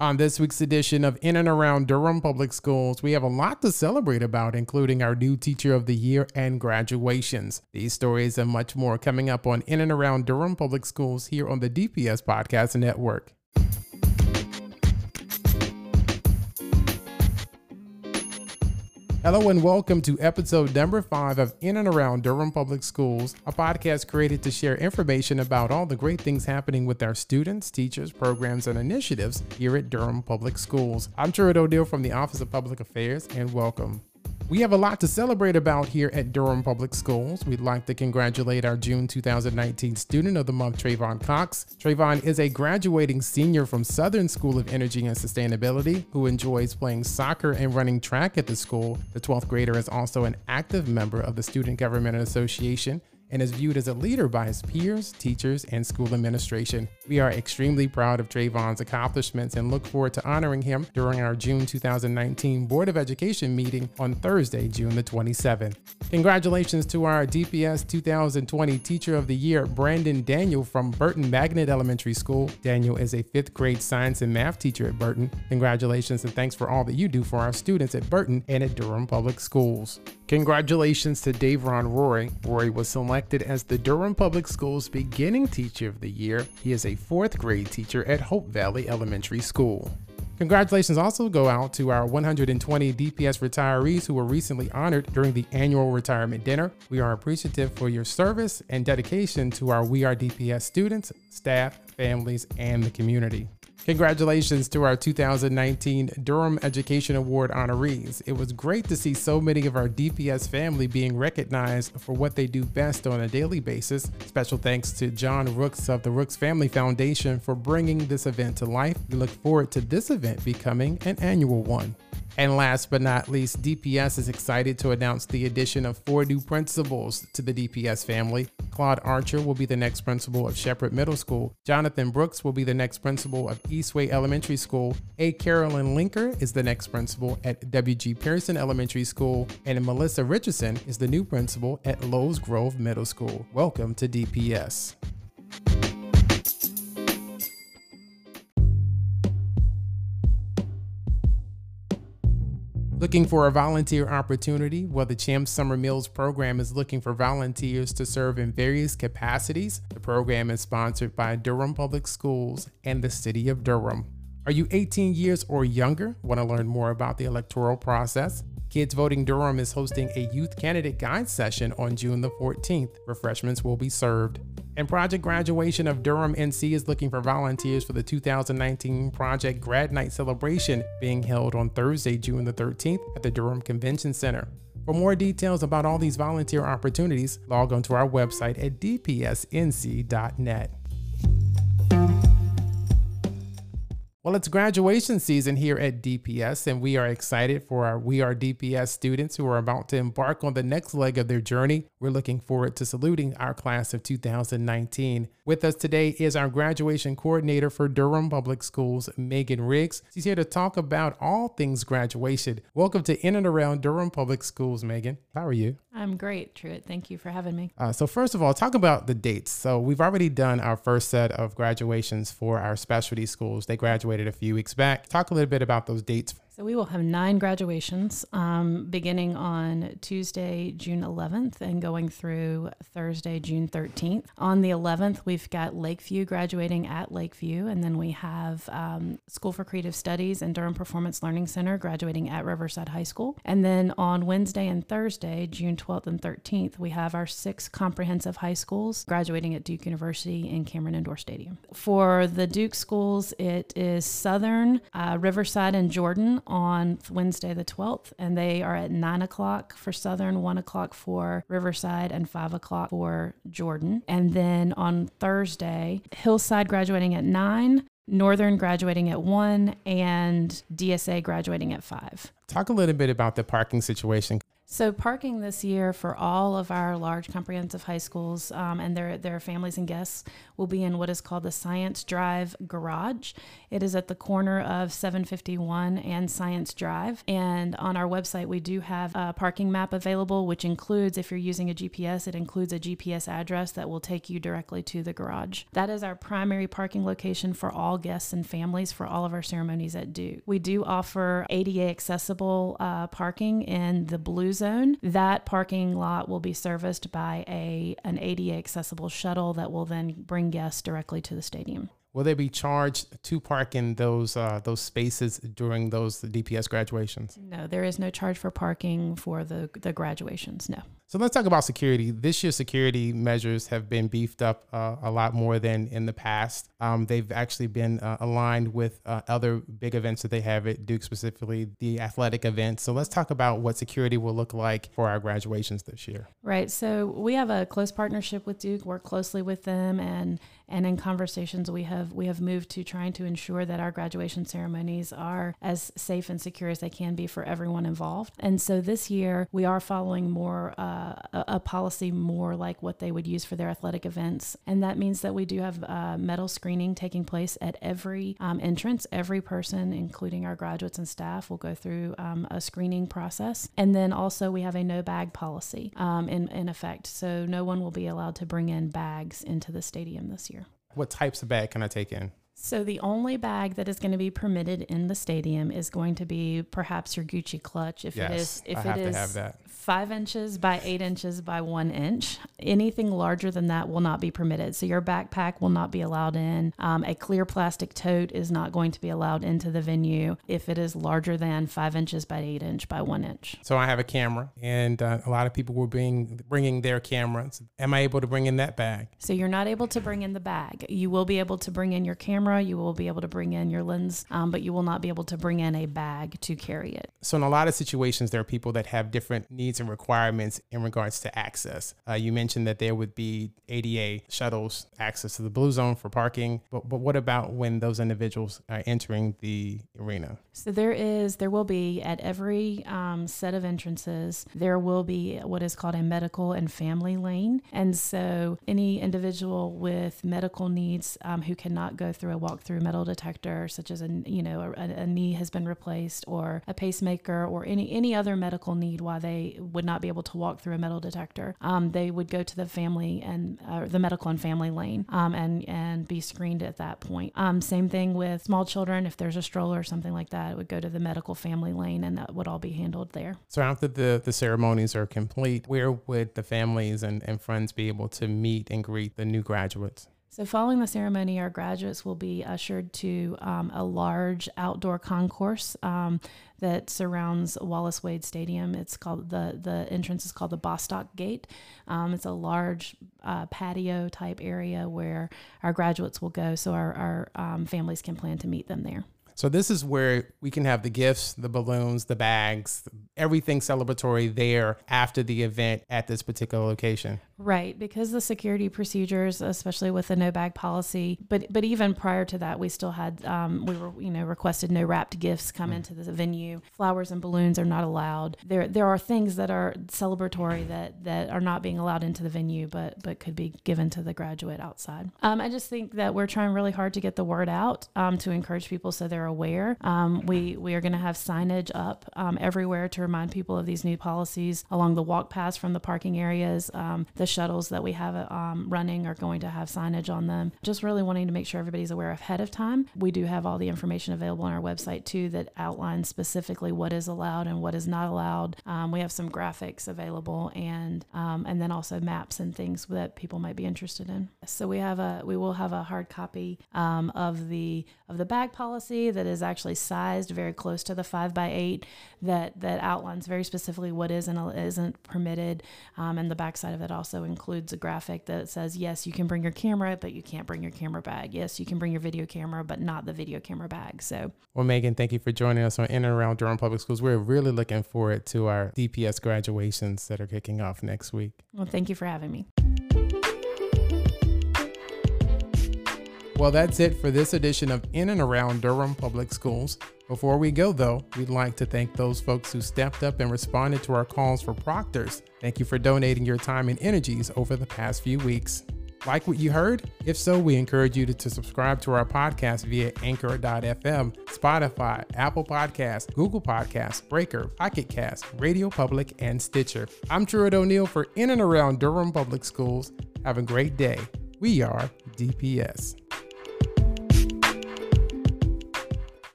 On this week's edition of In and Around Durham Public Schools, we have a lot to celebrate about, including our new Teacher of the Year and graduations. These stories and much more coming up on In and Around Durham Public Schools here on the DPS Podcast Network. Hello and welcome to episode number five of In and Around Durham Public Schools, a podcast created to share information about all the great things happening with our students, teachers, programs, and initiatives here at Durham Public Schools. I'm Truett O'Neill from the Office of Public Affairs, and welcome. We have a lot to celebrate about here at Durham Public Schools. We'd like to congratulate our June 2019 Student of the Month, Trayvon Cox. Trayvon is a graduating senior from Southern School of Energy and Sustainability who enjoys playing soccer and running track at the school. The 12th grader is also an active member of the Student Government Association and is viewed as a leader by his peers, teachers, and school administration. We are extremely proud of Trayvon's accomplishments and look forward to honoring him during our June 2019 Board of Education meeting on Thursday, June the 27th. Congratulations to our DPS 2020 Teacher of the Year, Brandon Daniel from Burton Magnet Elementary School. Daniel is a fifth grade science and math teacher at Burton. Congratulations and thanks for all that you do for our students at Burton and at Durham Public Schools. Congratulations to Davron Roy. Roy was selected as the Durham Public Schools Beginning Teacher of the Year. He is a fourth grade teacher at Hope Valley Elementary School. Congratulations also go out to our 120 DPS retirees who were recently honored during the annual retirement dinner. We are appreciative for your service and dedication to our We Are DPS students, staff, families, and the community. Congratulations to our 2019 Durham Education Award honorees. It was great to see so many of our DPS family being recognized for what they do best on a daily basis. Special thanks to John Rooks of the Rooks Family Foundation for bringing this event to life. We look forward to this event becoming an annual one. And last but not least, DPS is excited to announce the addition of four new principals to the DPS family. Claude Archer will be the next principal of Shepard Middle School. Jonathan Brooks will be the next principal of Eastway Elementary School. A. Carolyn Linker is the next principal at W.G. Pearson Elementary School. And Melissa Richardson is the new principal at Lowe's Grove Middle School. Welcome to DPS. Looking for a volunteer opportunity? Well, the Champs Summer Meals program is looking for volunteers to serve in various capacities. The program is sponsored by Durham Public Schools and the City of Durham. Are you 18 years or younger? Want to learn more about the electoral process? Kids Voting Durham is hosting a youth candidate guide session on June the 14th. Refreshments will be served. And Project Graduation of Durham NC is looking for volunteers for the 2019 Project Grad Night celebration being held on Thursday, June the 13th at the Durham Convention Center. For more details about all these volunteer opportunities, log on to our website at dpsnc.net. Well, it's graduation season here at DPS, and we are excited for our We Are DPS students who are about to embark on the next leg of their journey. We're looking forward to saluting our class of 2019. With us today is our graduation coordinator for Durham Public Schools, Megan Riggs. She's here to talk about all things graduation. Welcome to In and Around Durham Public Schools, Megan. How are you? I'm great, Truett. Thank you for having me. Uh, so, first of all, talk about the dates. So, we've already done our first set of graduations for our specialty schools. They graduated a few weeks back. Talk a little bit about those dates so we will have nine graduations um, beginning on Tuesday, June 11th, and going through Thursday, June 13th. On the 11th, we've got Lakeview graduating at Lakeview, and then we have um, School for Creative Studies and Durham Performance Learning Center graduating at Riverside High School. And then on Wednesday and Thursday, June 12th and 13th, we have our six comprehensive high schools graduating at Duke University in Cameron Indoor Stadium. For the Duke schools, it is Southern, uh, Riverside, and Jordan on Wednesday the 12th, and they are at 9 o'clock for Southern, 1 o'clock for Riverside, and 5 o'clock for Jordan. And then on Thursday, Hillside graduating at 9, Northern graduating at 1, and DSA graduating at 5. Talk a little bit about the parking situation. So parking this year for all of our large comprehensive high schools um, and their their families and guests will be in what is called the Science Drive Garage. It is at the corner of 751 and Science Drive. And on our website, we do have a parking map available, which includes, if you're using a GPS, it includes a GPS address that will take you directly to the garage. That is our primary parking location for all guests and families for all of our ceremonies at Duke. We do offer ADA accessible uh, parking in the blue zone. That parking lot will be serviced by a an ADA accessible shuttle that will then bring guests directly to the stadium. Will they be charged to park in those uh, those spaces during those DPS graduations? No, there is no charge for parking for the the graduations. No. So let's talk about security. This year, security measures have been beefed up uh, a lot more than in the past. Um, they've actually been uh, aligned with uh, other big events that they have at Duke, specifically the athletic events. So let's talk about what security will look like for our graduations this year. Right. So we have a close partnership with Duke, work closely with them, and and in conversations we have we have moved to trying to ensure that our graduation ceremonies are as safe and secure as they can be for everyone involved. And so this year we are following more. Uh, a, a, policy more like what they would use for their athletic events. And that means that we do have uh, metal screening taking place at every um, entrance. Every person, including our graduates and staff, will go through um, a screening process. And then also we have a no bag policy um, in, in effect. So no one will be allowed to bring in bags into the stadium this year. What types of bag can I take in? So the only bag that is going to be permitted in the stadium is going to be perhaps your Gucci clutch. If yes, it is, if I it is five inches by eight inches by one inch, anything larger than that will not be permitted. So your backpack will not be allowed in. Um, a clear plastic tote is not going to be allowed into the venue if it is larger than five inches by eight inch by one inch. So I have a camera, and uh, a lot of people were being bringing their cameras. Am I able to bring in that bag? So you're not able to bring in the bag. You will be able to bring in your camera camera, you will be able to bring in your lens, um, but you will not be able to bring in a bag to carry it. So, in a lot of situations, there are people that have different needs and requirements in regards to access. Uh, you mentioned that there would be ADA shuttles, access to the blue zone for parking, but, but what about when those individuals are entering the arena? So, there is, there will be at every um, set of entrances, there will be what is called a medical and family lane. And so, any individual with medical needs um, who cannot go through a walk through metal detector, such as a you know a, a, knee has been replaced or a pacemaker or any any other medical need, why they would not be able to walk through a metal detector, um, they would go to the family and uh, the medical and family lane um, and and be screened at that point. Um, same thing with small children. If there's a stroller or something like that, it would go to the medical family lane, and that would all be handled there. So after the the ceremonies are complete, where would the families and, and friends be able to meet and greet the new graduates? So, following the ceremony, our graduates will be ushered to um, a large outdoor concourse um, that surrounds Wallace Wade Stadium. It's called the the entrance is called the Bostock Gate. Um, it's a large uh, patio type area where our graduates will go, so our, our um, families can plan to meet them there. So this is where we can have the gifts, the balloons, the bags, everything celebratory there after the event at this particular location. Right, because the security procedures, especially with the no bag policy, but but even prior to that, we still had um, we were you know requested no wrapped gifts come mm. into the venue. Flowers and balloons are not allowed. There there are things that are celebratory that that are not being allowed into the venue, but but could be given to the graduate outside. Um, I just think that we're trying really hard to get the word out um, to encourage people so they're aware. Um, we we are going to have signage up um, everywhere to remind people of these new policies along the walk paths from the parking areas. Um, the shuttles that we have um, running are going to have signage on them. Just really wanting to make sure everybody's aware ahead of time. We do have all the information available on our website too that outlines specifically what is allowed and what is not allowed. Um, we have some graphics available and um, and then also maps and things that people might be interested in. So we have a we will have a hard copy um, of the of the bag policy that is actually sized very close to the five by eight that that outlines very specifically what is and isn't permitted. Um, and the backside of it also includes a graphic that says, yes, you can bring your camera, but you can't bring your camera bag. Yes, you can bring your video camera, but not the video camera bag. So, well, Megan, thank you for joining us on In and Around Durham Public Schools. We're really looking forward to our DPS graduations that are kicking off next week. Well, thank you for having me. Well, that's it for this edition of In and Around Durham Public Schools. Before we go, though, we'd like to thank those folks who stepped up and responded to our calls for proctors. Thank you for donating your time and energies over the past few weeks. Like what you heard? If so, we encourage you to, to subscribe to our podcast via anchor.fm, Spotify, Apple Podcasts, Google Podcasts, Breaker, Pocket Cast, Radio Public, and Stitcher. I'm Truett O'Neill for In and Around Durham Public Schools. Have a great day. We are DPS.